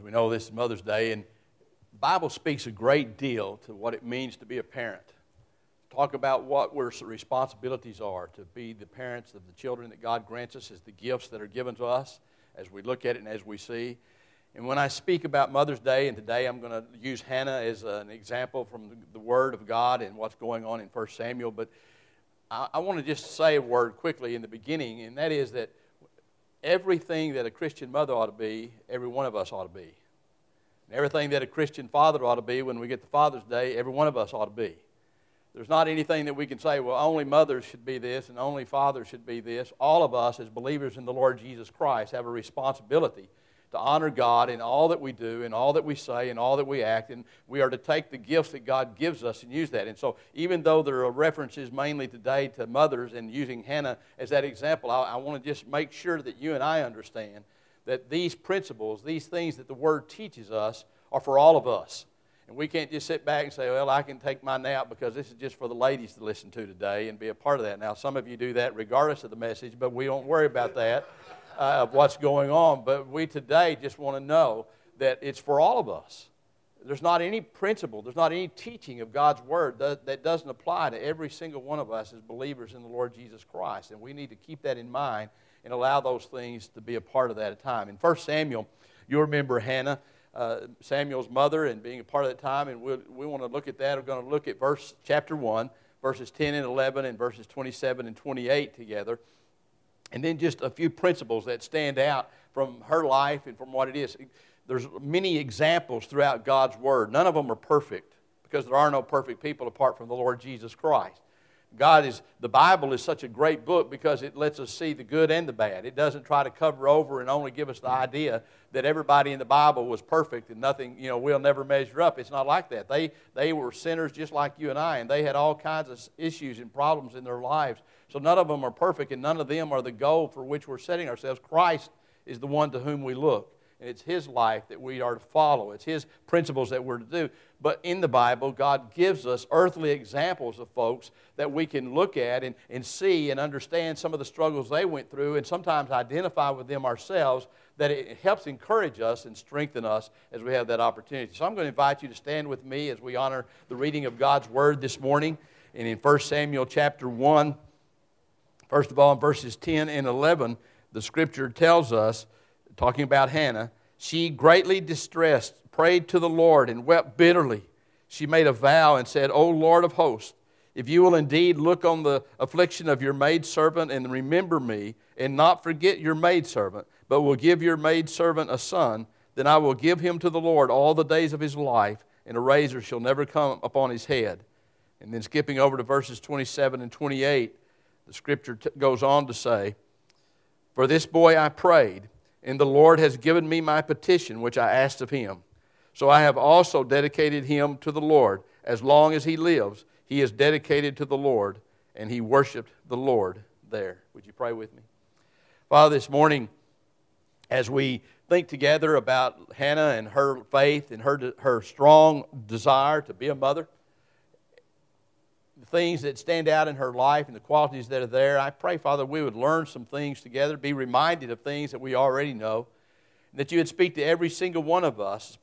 As we know, this is Mother's Day, and the Bible speaks a great deal to what it means to be a parent. Talk about what our responsibilities are to be the parents of the children that God grants us as the gifts that are given to us as we look at it and as we see. And when I speak about Mother's Day, and today I'm going to use Hannah as an example from the Word of God and what's going on in 1 Samuel, but I, I want to just say a word quickly in the beginning, and that is that everything that a Christian mother ought to be, every one of us ought to be. And everything that a Christian father ought to be when we get to Father's Day, every one of us ought to be. There's not anything that we can say, well, only mothers should be this and only fathers should be this. All of us, as believers in the Lord Jesus Christ, have a responsibility to honor God in all that we do, in all that we say, in all that we act. And we are to take the gifts that God gives us and use that. And so, even though there are references mainly today to mothers and using Hannah as that example, I, I want to just make sure that you and I understand that these principles, these things that the Word teaches us, are for all of us. And we can't just sit back and say, well, I can take my nap because this is just for the ladies to listen to today and be a part of that. Now, some of you do that regardless of the message, but we don't worry about that uh, of what's going on. But we today just want to know that it's for all of us. There's not any principle, there's not any teaching of God's Word that, that doesn't apply to every single one of us as believers in the Lord Jesus Christ. And we need to keep that in mind and allow those things to be a part of that at time. In 1 Samuel, you remember Hannah, uh, Samuel's mother, and being a part of that time. And we'll, we want to look at that. We're going to look at verse chapter 1, verses 10 and 11, and verses 27 and 28 together. And then just a few principles that stand out from her life and from what it is. There's many examples throughout God's Word. None of them are perfect because there are no perfect people apart from the Lord Jesus Christ. God is, the Bible is such a great book because it lets us see the good and the bad. It doesn't try to cover over and only give us the idea that everybody in the Bible was perfect and nothing, you know, we'll never measure up. It's not like that. They, they were sinners just like you and I, and they had all kinds of issues and problems in their lives. So none of them are perfect, and none of them are the goal for which we're setting ourselves. Christ is the one to whom we look. And it's His life that we are to follow. It's His principles that we're to do. But in the Bible, God gives us earthly examples of folks that we can look at and, and see and understand some of the struggles they went through and sometimes identify with them ourselves that it helps encourage us and strengthen us as we have that opportunity. So I'm going to invite you to stand with me as we honor the reading of God's Word this morning. And in 1 Samuel chapter 1, first of all, in verses 10 and 11, the scripture tells us talking about Hannah, she greatly distressed, prayed to the Lord, and wept bitterly. She made a vow and said, O Lord of hosts, if you will indeed look on the affliction of your maidservant and remember me, and not forget your maidservant, but will give your maidservant a son, then I will give him to the Lord all the days of his life, and a razor shall never come upon his head. And then skipping over to verses 27 and 28, the scripture t- goes on to say, For this boy I prayed and the Lord has given me my petition, which I asked of him. So I have also dedicated him to the Lord. As long as he lives, he is dedicated to the Lord, and he worshiped the Lord there. Would you pray with me? Father, this morning, as we think together about Hannah and her faith and her, her strong desire to be a mother, the things that stand out in her life and the qualities that are there. I pray, Father, we would learn some things together, be reminded of things that we already know, that you would speak to every single one of us,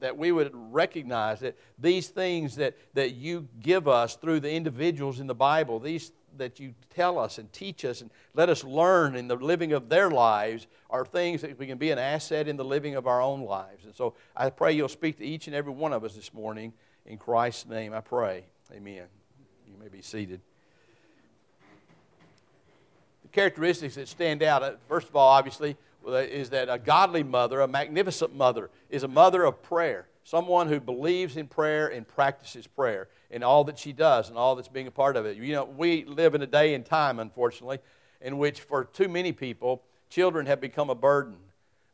that we would recognize that these things that, that you give us through the individuals in the Bible, these that you tell us and teach us and let us learn in the living of their lives are things that we can be an asset in the living of our own lives. And so I pray you'll speak to each and every one of us this morning. In Christ's name I pray. Amen may be seated. The characteristics that stand out, uh, first of all, obviously, is that a godly mother, a magnificent mother, is a mother of prayer, someone who believes in prayer and practices prayer in all that she does and all that's being a part of it. You know, we live in a day and time, unfortunately, in which for too many people, children have become a burden.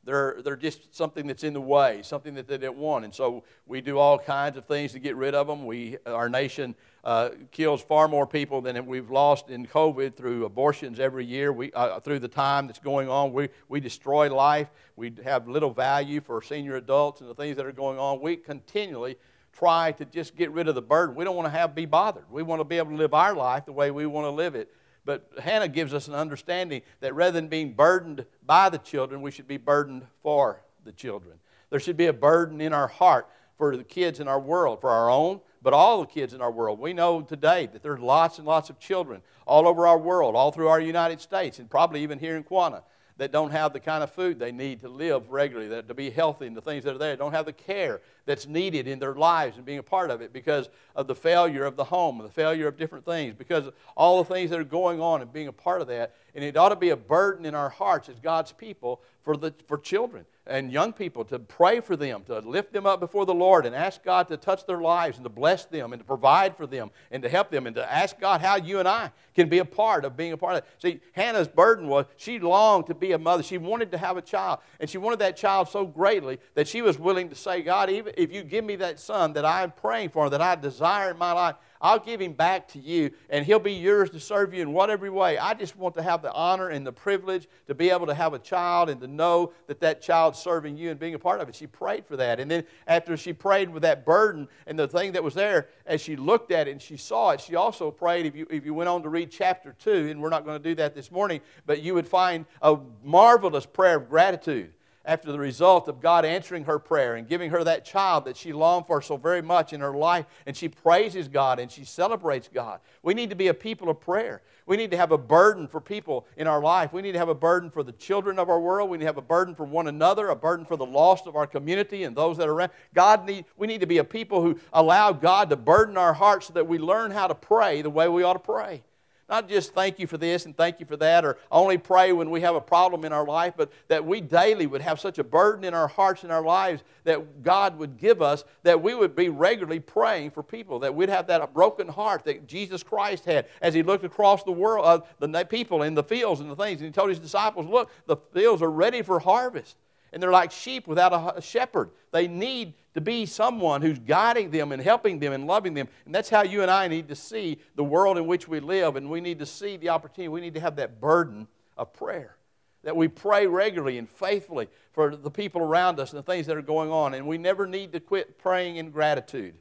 They're, they're just something that's in the way, something that they don't want. And so we do all kinds of things to get rid of them. We, our nation uh, kills far more people than we've lost in COVID through abortions every year. We, uh, through the time that's going on, we, we destroy life. We have little value for senior adults and the things that are going on. We continually try to just get rid of the burden. We don't want to have be bothered. We want to be able to live our life the way we want to live it. But Hannah gives us an understanding that rather than being burdened by the children, we should be burdened for the children. There should be a burden in our heart for the kids in our world, for our own, but all the kids in our world. We know today that there's lots and lots of children all over our world, all through our United States, and probably even here in Quanah that don't have the kind of food they need to live regularly, that to be healthy and the things that are there, don't have the care that's needed in their lives and being a part of it because of the failure of the home, the failure of different things, because of all the things that are going on and being a part of that. And it ought to be a burden in our hearts as God's people for, the, for children and young people to pray for them, to lift them up before the Lord and ask God to touch their lives and to bless them and to provide for them and to help them and to ask God how you and I can be a part of being a part of it. See, Hannah's burden was she longed to be a mother. She wanted to have a child, and she wanted that child so greatly that she was willing to say, God, even if you give me that son that I'm praying for, that I desire in my life, I'll give him back to you, and he'll be yours to serve you in whatever way. I just want to have the honor and the privilege to be able to have a child and to know that that child's serving you and being a part of it. She prayed for that. And then after she prayed with that burden and the thing that was there, as she looked at it and she saw it, she also prayed. If you, if you went on to read chapter 2, and we're not going to do that this morning, but you would find a marvelous prayer of gratitude after the result of God answering her prayer and giving her that child that she longed for so very much in her life. And she praises God and she celebrates God. We need to be a people of prayer. We need to have a burden for people in our life. We need to have a burden for the children of our world. We need to have a burden for one another, a burden for the lost of our community and those that are around. God need, we need to be a people who allow God to burden our hearts so that we learn how to pray the way we ought to pray. Not just thank you for this and thank you for that, or only pray when we have a problem in our life, but that we daily would have such a burden in our hearts and our lives that God would give us that we would be regularly praying for people, that we'd have that broken heart that Jesus Christ had as He looked across the world, uh, the people in the fields and the things, and He told His disciples, Look, the fields are ready for harvest and they're like sheep without a shepherd. They need to be someone who's guiding them and helping them and loving them. And that's how you and I need to see the world in which we live, and we need to see the opportunity. We need to have that burden of prayer. That we pray regularly and faithfully for the people around us and the things that are going on. And we never need to quit praying in gratitude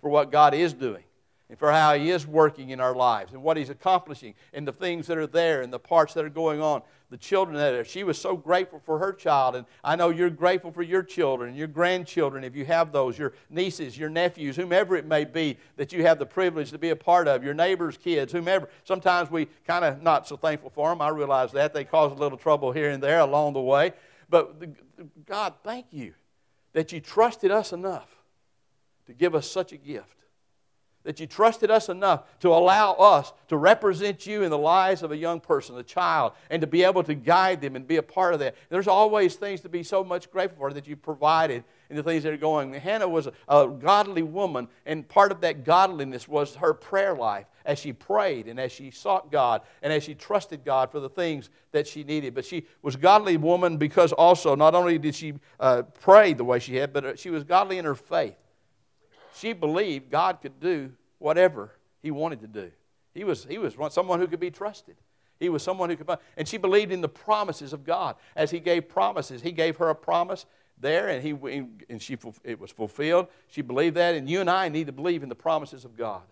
for what God is doing and for how He is working in our lives and what He's accomplishing and the things that are there and the parts that are going on. The children that are, she was so grateful for her child, and I know you're grateful for your children, your grandchildren, if you have those, your nieces, your nephews, whomever it may be that you have the privilege to be a part of, your neighbors' kids, whomever. Sometimes we kind of not so thankful for them. I realize that. They cause a little trouble here and there along the way. But God, thank you that you trusted us enough to give us such a gift that you trusted us enough to allow us to represent you in the lives of a young person, a child, and to be able to guide them and be a part of that. There's always things to be so much grateful for that you provided in the things that are going. Hannah was a, a godly woman, and part of that godliness was her prayer life as she prayed and as she sought God and as she trusted God for the things that she needed. But she was godly woman because also not only did she uh, pray the way she had, but she was godly in her faith she believed God could do whatever he wanted to do. He was, he was someone who could be trusted. He was someone who could, and she believed in the promises of God. As he gave promises, he gave her a promise there, and, he, and she, it was fulfilled. She believed that, and you and I need to believe in the promises of God.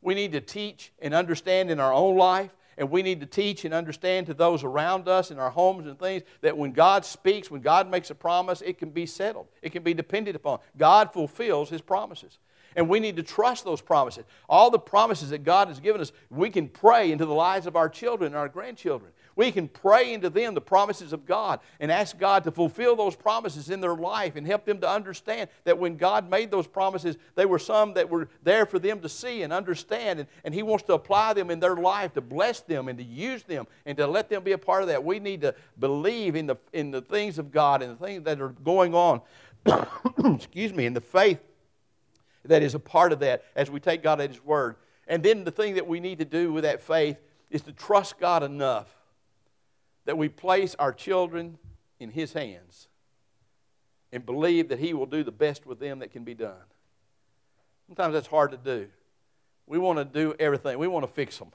We need to teach and understand in our own life and we need to teach and understand to those around us in our homes and things that when God speaks, when God makes a promise, it can be settled. It can be depended upon. God fulfills His promises. And we need to trust those promises. All the promises that God has given us, we can pray into the lives of our children and our grandchildren. We can pray into them the promises of God and ask God to fulfill those promises in their life and help them to understand that when God made those promises, they were some that were there for them to see and understand. And, and He wants to apply them in their life to bless them and to use them and to let them be a part of that. We need to believe in the, in the things of God and the things that are going on. excuse me, in the faith that is a part of that as we take God at His word. And then the thing that we need to do with that faith is to trust God enough that we place our children in His hands and believe that He will do the best with them that can be done. Sometimes that's hard to do. We want to do everything, we want to fix them,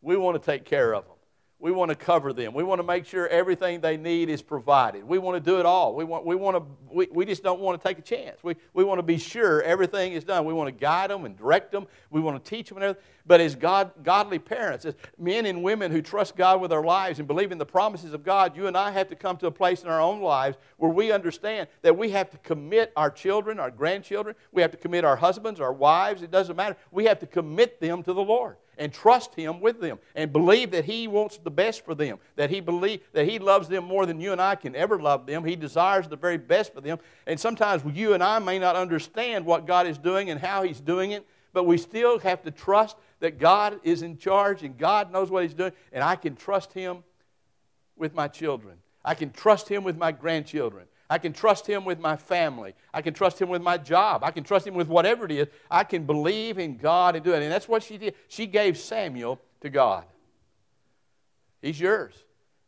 we want to take care of them. We want to cover them. We want to make sure everything they need is provided. We want to do it all. We, want, we, want to, we, we just don't want to take a chance. We, we want to be sure everything is done. We want to guide them and direct them. We want to teach them and everything. But as God, godly parents, as men and women who trust God with our lives and believe in the promises of God, you and I have to come to a place in our own lives where we understand that we have to commit our children, our grandchildren, we have to commit our husbands, our wives, it doesn't matter. We have to commit them to the Lord and trust him with them and believe that he wants the best for them that he believe that he loves them more than you and i can ever love them. He desires the very best for them. And sometimes you and i may not understand what god is doing and how he's doing it but we still have to trust that god is in charge and god knows what he's doing and i can trust him with my children. I can trust him with my grandchildren I can trust Him with my family. I can trust Him with my job. I can trust Him with whatever it is. I can believe in God and do it. And that's what she did. She gave Samuel to God. He's yours.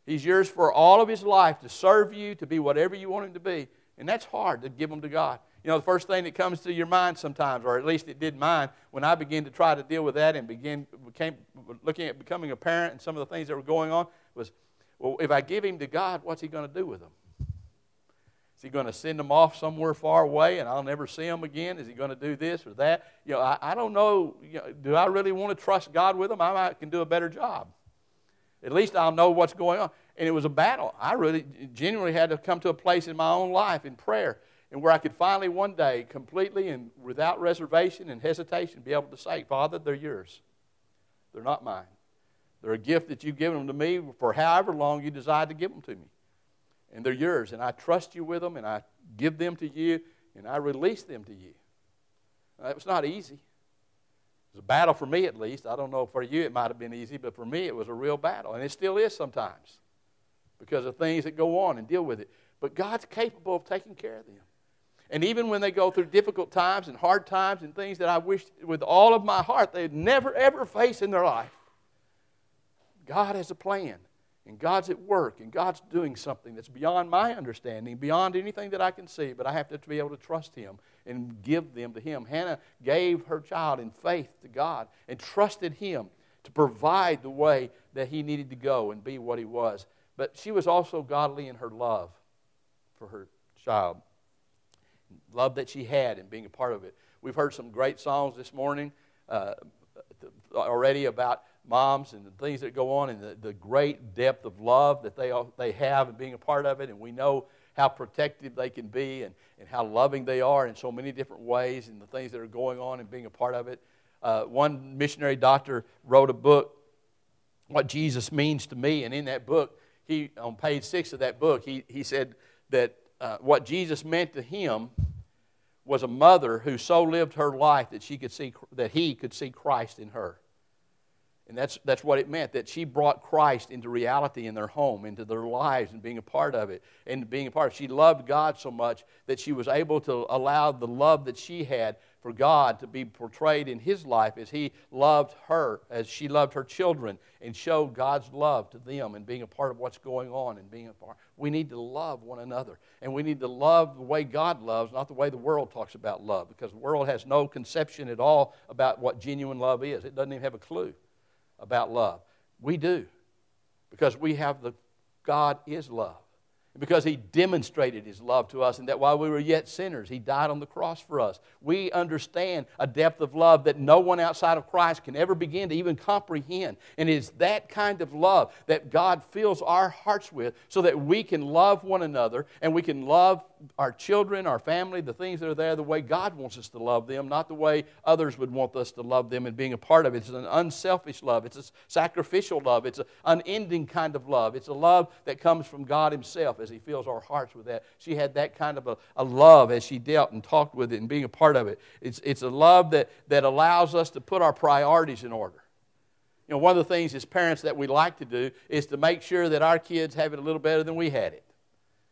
He's yours for all of his life to serve you, to be whatever you want him to be. And that's hard to give him to God. You know, the first thing that comes to your mind sometimes, or at least it did mine, when I began to try to deal with that and begin became looking at becoming a parent and some of the things that were going on, was, well, if I give him to God, what's he going to do with them? He going to send them off somewhere far away and I'll never see them again? Is he going to do this or that? You know, I, I don't know, you know. Do I really want to trust God with them? I might can do a better job. At least I'll know what's going on. And it was a battle. I really genuinely had to come to a place in my own life in prayer and where I could finally one day, completely and without reservation and hesitation, be able to say, Father, they're yours. They're not mine. They're a gift that you've given them to me for however long you decide to give them to me and they're yours. And I trust you with them, and I give them to you, and I release them to you. Now, it was not easy. It was a battle for me, at least. I don't know for you it might have been easy, but for me it was a real battle, and it still is sometimes because of things that go on and deal with it. But God's capable of taking care of them. And even when they go through difficult times and hard times and things that I wish with all of my heart they'd never ever face in their life, God has a plan. And God's at work, and God's doing something that's beyond my understanding, beyond anything that I can see, but I have to be able to trust Him and give them to Him. Hannah gave her child in faith to God and trusted Him to provide the way that he needed to go and be what he was. But she was also godly in her love for her child, love that she had in being a part of it. We've heard some great songs this morning uh, already about moms and the things that go on and the, the great depth of love that they, they have and being a part of it. And we know how protective they can be and, and how loving they are in so many different ways and the things that are going on and being a part of it. Uh, one missionary doctor wrote a book, What Jesus Means to Me. And in that book, he, on page six of that book, he, he said that uh, what Jesus meant to him was a mother who so lived her life that, she could see, that he could see Christ in her. And that's, that's what it meant, that she brought Christ into reality in their home, into their lives, and being a part of it. And being a part. She loved God so much that she was able to allow the love that she had for God to be portrayed in his life as he loved her, as she loved her children, and showed God's love to them and being a part of what's going on and being a part. We need to love one another. And we need to love the way God loves, not the way the world talks about love, because the world has no conception at all about what genuine love is. It doesn't even have a clue about love. We do because we have the God is love. And because he demonstrated his love to us, and that while we were yet sinners, he died on the cross for us. We understand a depth of love that no one outside of Christ can ever begin to even comprehend. And it is that kind of love that God fills our hearts with so that we can love one another and we can love our children, our family, the things that are there, the way God wants us to love them, not the way others would want us to love them and being a part of it. It's an unselfish love, it's a sacrificial love, it's an unending kind of love. It's a love that comes from God Himself as He fills our hearts with that. She had that kind of a, a love as she dealt and talked with it and being a part of it. It's, it's a love that, that allows us to put our priorities in order. You know, one of the things as parents that we like to do is to make sure that our kids have it a little better than we had it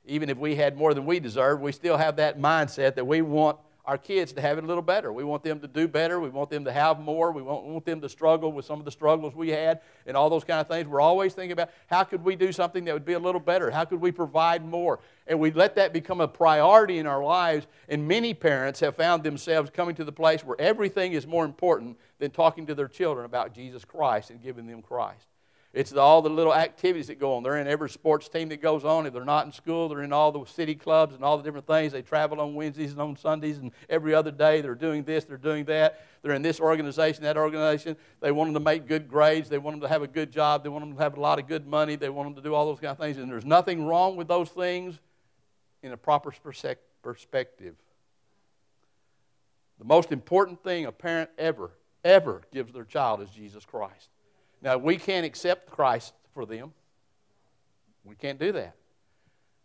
even if we had more than we deserve, we still have that mindset that we want our kids to have it a little better. We want them to do better. We want them to have more. We want, want them to struggle with some of the struggles we had and all those kind of things. We're always thinking about how could we do something that would be a little better? How could we provide more? And we let that become a priority in our lives. And many parents have found themselves coming to the place where everything is more important than talking to their children about Jesus Christ and giving them Christ. It's the, all the little activities that go on. They're in every sports team that goes on. If they're not in school, they're in all the city clubs and all the different things. They travel on Wednesdays and on Sundays and every other day. They're doing this, they're doing that. They're in this organization, that organization. They want them to make good grades. They want them to have a good job. They want them to have a lot of good money. They want them to do all those kind of things. And there's nothing wrong with those things in a proper perspective. The most important thing a parent ever, ever gives their child is Jesus Christ. Now, we can't accept Christ for them. We can't do that.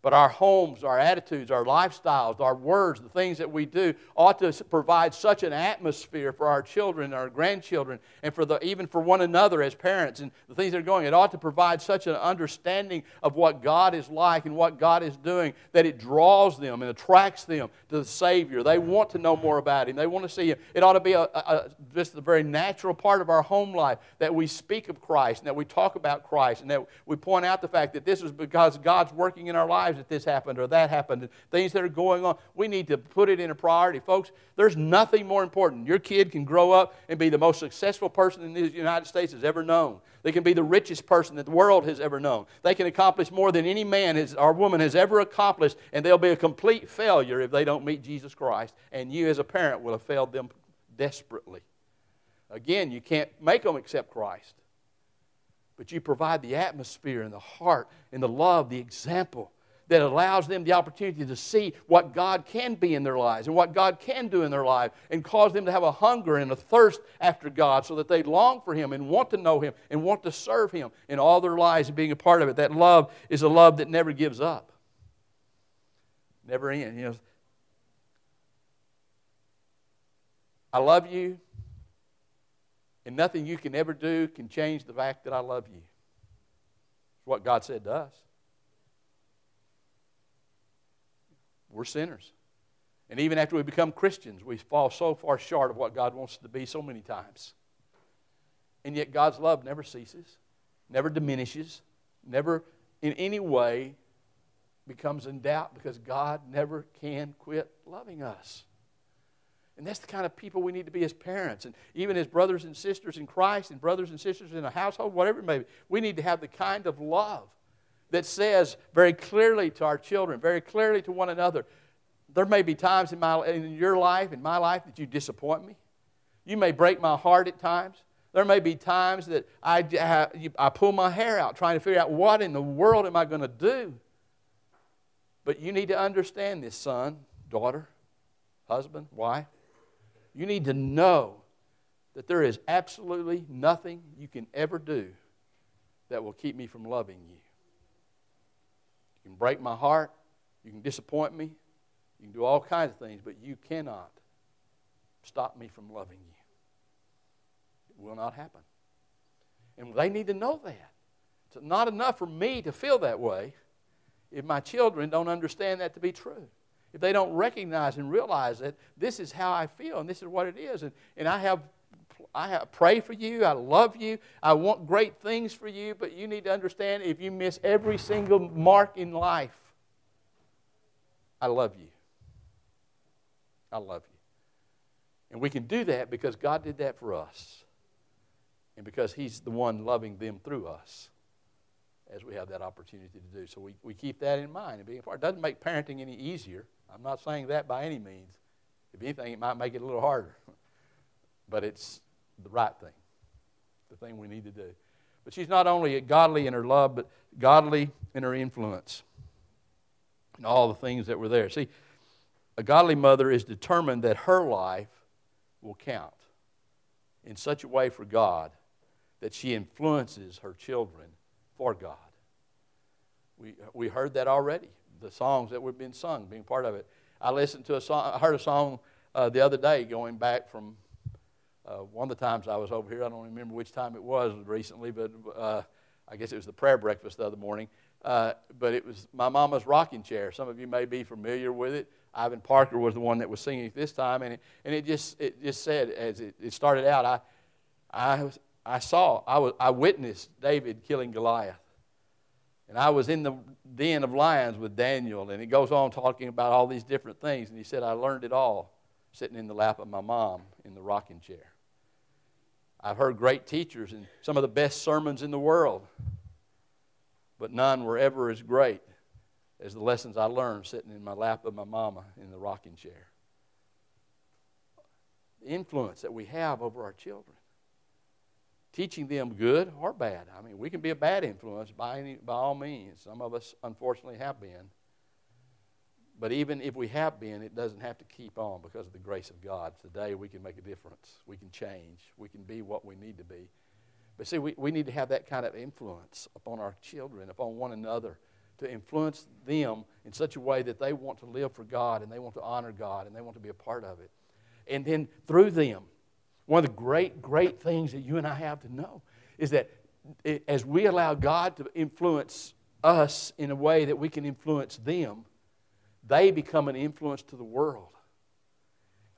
But our homes, our attitudes, our lifestyles, our words, the things that we do ought to provide such an atmosphere for our children, our grandchildren, and for the, even for one another as parents and the things that are going. It ought to provide such an understanding of what God is like and what God is doing that it draws them and attracts them to the Savior. They want to know more about Him. They want to see Him. It ought to be a, a, just a very natural part of our home life that we speak of Christ and that we talk about Christ and that we point out the fact that this is because God's working in our lives lives that this happened or that happened, and things that are going on. We need to put it in a priority. Folks, there's nothing more important. Your kid can grow up and be the most successful person in the United States has ever known. They can be the richest person that the world has ever known. They can accomplish more than any man has, or woman has ever accomplished, and they'll be a complete failure if they don't meet Jesus Christ. And you, as a parent, will have failed them desperately. Again, you can't make them accept Christ but you provide the atmosphere and the heart and the love, the example that allows them the opportunity to see what God can be in their lives and what God can do in their life and cause them to have a hunger and a thirst after God so that they long for Him and want to know Him and want to serve Him in all their lives and being a part of it. That love is a love that never gives up, never ends. You know, I love you, and nothing you can ever do can change the fact that I love you. It's what God said to us. We're sinners. And even after we become Christians, we fall so far short of what God wants us to be so many times. And yet, God's love never ceases, never diminishes, never in any way becomes in doubt because God never can quit loving us. And that's the kind of people we need to be as parents and even as brothers and sisters in Christ and brothers and sisters in a household, whatever it may be. We need to have the kind of love that says very clearly to our children, very clearly to one another, there may be times in, my, in your life, in my life, that you disappoint me. You may break my heart at times. There may be times that I, I pull my hair out trying to figure out what in the world am I going to do. But you need to understand this, son, daughter, husband, wife. You need to know that there is absolutely nothing you can ever do that will keep me from loving you. You can break my heart. You can disappoint me. You can do all kinds of things, but you cannot stop me from loving you. It will not happen. And they need to know that. It's not enough for me to feel that way if my children don't understand that to be true. If they don't recognize and realize that this is how I feel and this is what it is, and, and I have I pray for you. I love you. I want great things for you. But you need to understand if you miss every single mark in life, I love you. I love you. And we can do that because God did that for us. And because He's the one loving them through us as we have that opportunity to do. So we, we keep that in mind. And being part. Doesn't make parenting any easier. I'm not saying that by any means. If anything, it might make it a little harder. But it's the right thing, the thing we need to do. But she's not only godly in her love, but godly in her influence and all the things that were there. See, a godly mother is determined that her life will count in such a way for God that she influences her children for God. We, we heard that already, the songs that were being sung, being part of it. I listened to a song, I heard a song uh, the other day going back from uh, one of the times I was over here, I don't remember which time it was recently, but uh, I guess it was the prayer breakfast the other morning. Uh, but it was my mama's rocking chair. Some of you may be familiar with it. Ivan Parker was the one that was singing it this time, and it, and it just it just said as it, it started out, I I I saw I was I witnessed David killing Goliath, and I was in the den of lions with Daniel, and it goes on talking about all these different things, and he said I learned it all sitting in the lap of my mom in the rocking chair. I've heard great teachers and some of the best sermons in the world, but none were ever as great as the lessons I learned sitting in my lap of my mama in the rocking chair. The influence that we have over our children. Teaching them good or bad. I mean, we can be a bad influence by, any, by all means. Some of us, unfortunately, have been. But even if we have been, it doesn't have to keep on because of the grace of God. Today, we can make a difference. We can change. We can be what we need to be. But see, we, we need to have that kind of influence upon our children, upon one another, to influence them in such a way that they want to live for God and they want to honor God and they want to be a part of it. And then through them, one of the great, great things that you and I have to know is that as we allow God to influence us in a way that we can influence them, they become an influence to the world.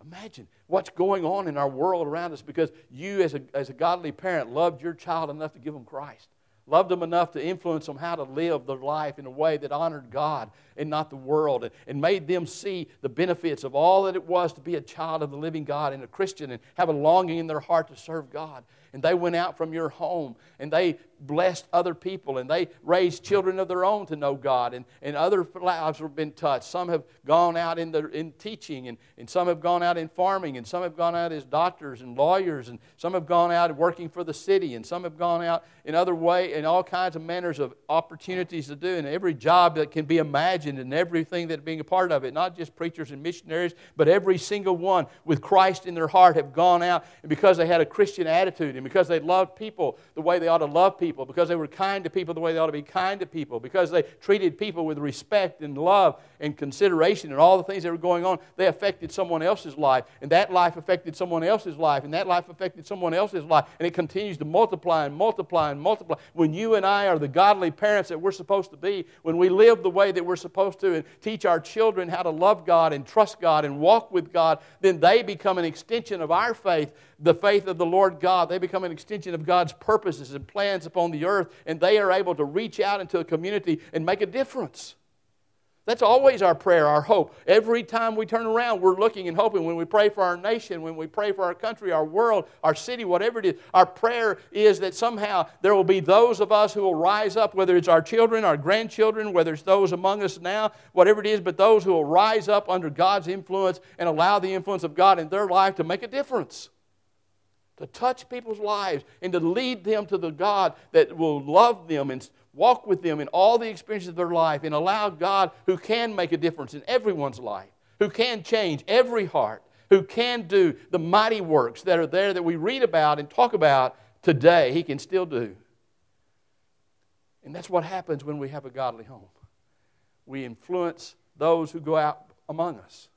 Imagine what's going on in our world around us because you, as a, as a godly parent, loved your child enough to give them Christ. Loved them enough to influence them how to live their life in a way that honored God and not the world, and, and made them see the benefits of all that it was to be a child of the living God and a Christian and have a longing in their heart to serve God and they went out from your home and they blessed other people and they raised children of their own to know God and, and other lives have been touched. Some have gone out in, in teaching and, and some have gone out in farming and some have gone out as doctors and lawyers and some have gone out working for the city and some have gone out in other way in all kinds of manners of opportunities to do and every job that can be imagined and everything that being a part of it, not just preachers and missionaries, but every single one with Christ in their heart have gone out and because they had a Christian attitude and because they loved people the way they ought to love people, because they were kind to people the way they ought to be kind to people, because they treated people with respect and love and consideration and all the things that were going on, they affected someone else's life. And that life affected someone else's life. And that life affected someone else's life. And it continues to multiply and multiply and multiply. When you and I are the godly parents that we're supposed to be, when we live the way that we're supposed to and teach our children how to love God and trust God and walk with God, then they become an extension of our faith, the faith of the Lord God. They become an extension of God's purposes and plans upon the earth, and they are able to reach out into a community and make a difference. That's always our prayer, our hope. Every time we turn around, we're looking and hoping. When we pray for our nation, when we pray for our country, our world, our city, whatever it is, our prayer is that somehow there will be those of us who will rise up, whether it's our children, our grandchildren, whether it's those among us now, whatever it is, but those who will rise up under God's influence and allow the influence of God in their life to make a difference to touch people's lives and to lead them to the God that will love them and walk with them in all the experiences of their life and allow God who can make a difference in everyone's life, who can change every heart, who can do the mighty works that are there that we read about and talk about today, He can still do. And that's what happens when we have a godly home. We influence those who go out among us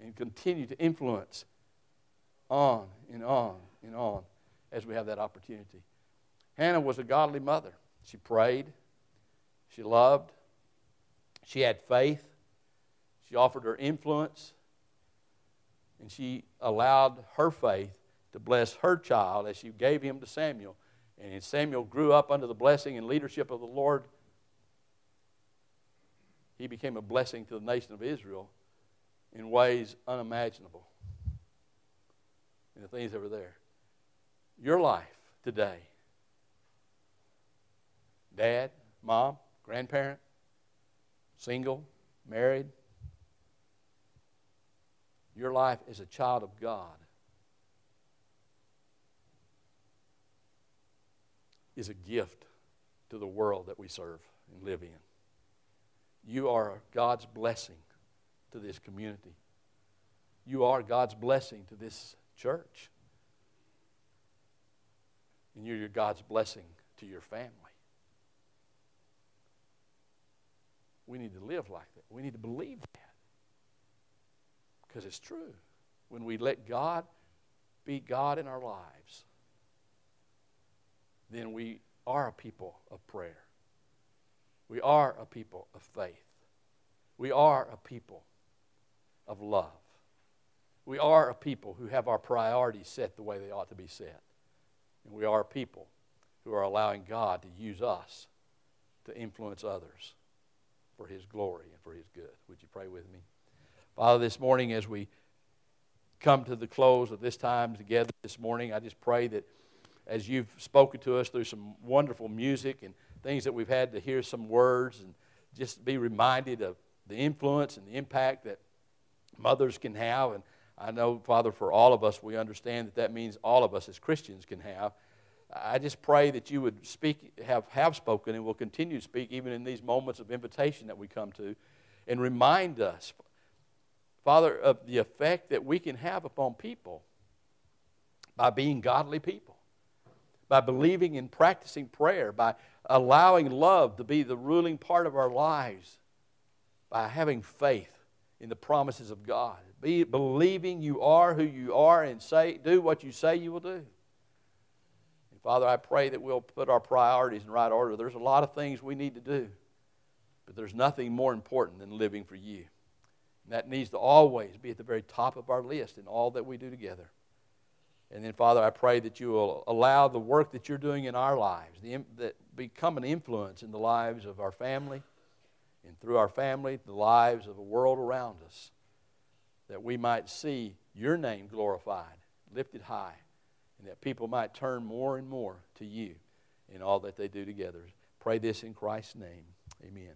and continue to influence on and on and on as we have that opportunity. Hannah was a godly mother. She prayed, she loved, she had faith, she offered her influence, and she allowed her faith to bless her child as she gave him to Samuel. And Samuel grew up under the blessing and leadership of the Lord. He became a blessing to the nation of Israel in ways unimaginable. And the things that were there your life today dad, mom, grandparent, single, married your life as a child of God is a gift to the world that we serve and live in. You are God's blessing to this community. You are God's blessing to this church and you're God's blessing to your family. We need to live like that. We need to believe that. Because it's true. When we let God be God in our lives, then we are a people of prayer. We are a people of faith. We are a people of love. We are a people who have our priorities set the way they ought to be set. And we are a people who are allowing God to use us to influence others for His glory and for His good. Would you pray with me? Father, this morning as we come to the close of this time together this morning, I just pray that as you've spoken to us through some wonderful music and things that we've had to hear some words and just be reminded of the influence and the impact that mothers can have. And I know, Father, for all of us, we understand that that means all of us as Christians can have. I just pray that you would speak, have, have spoken, and will continue to speak even in these moments of invitation that we come to, and remind us, Father, of the effect that we can have upon people by being godly people, by believing and practicing prayer, by allowing love to be the ruling part of our lives, by having faith in the promises of God, be believing you are who you are and say do what you say you will do. And Father, I pray that we'll put our priorities in right order. There's a lot of things we need to do, but there's nothing more important than living for you. And that needs to always be at the very top of our list in all that we do together. And then, Father, I pray that you will allow the work that you're doing in our lives, the, that become an influence in the lives of our family, and through our family, the lives of the world around us, that we might see your name glorified, lifted high, and that people might turn more and more to you in all that they do together. Pray this in Christ's name. Amen.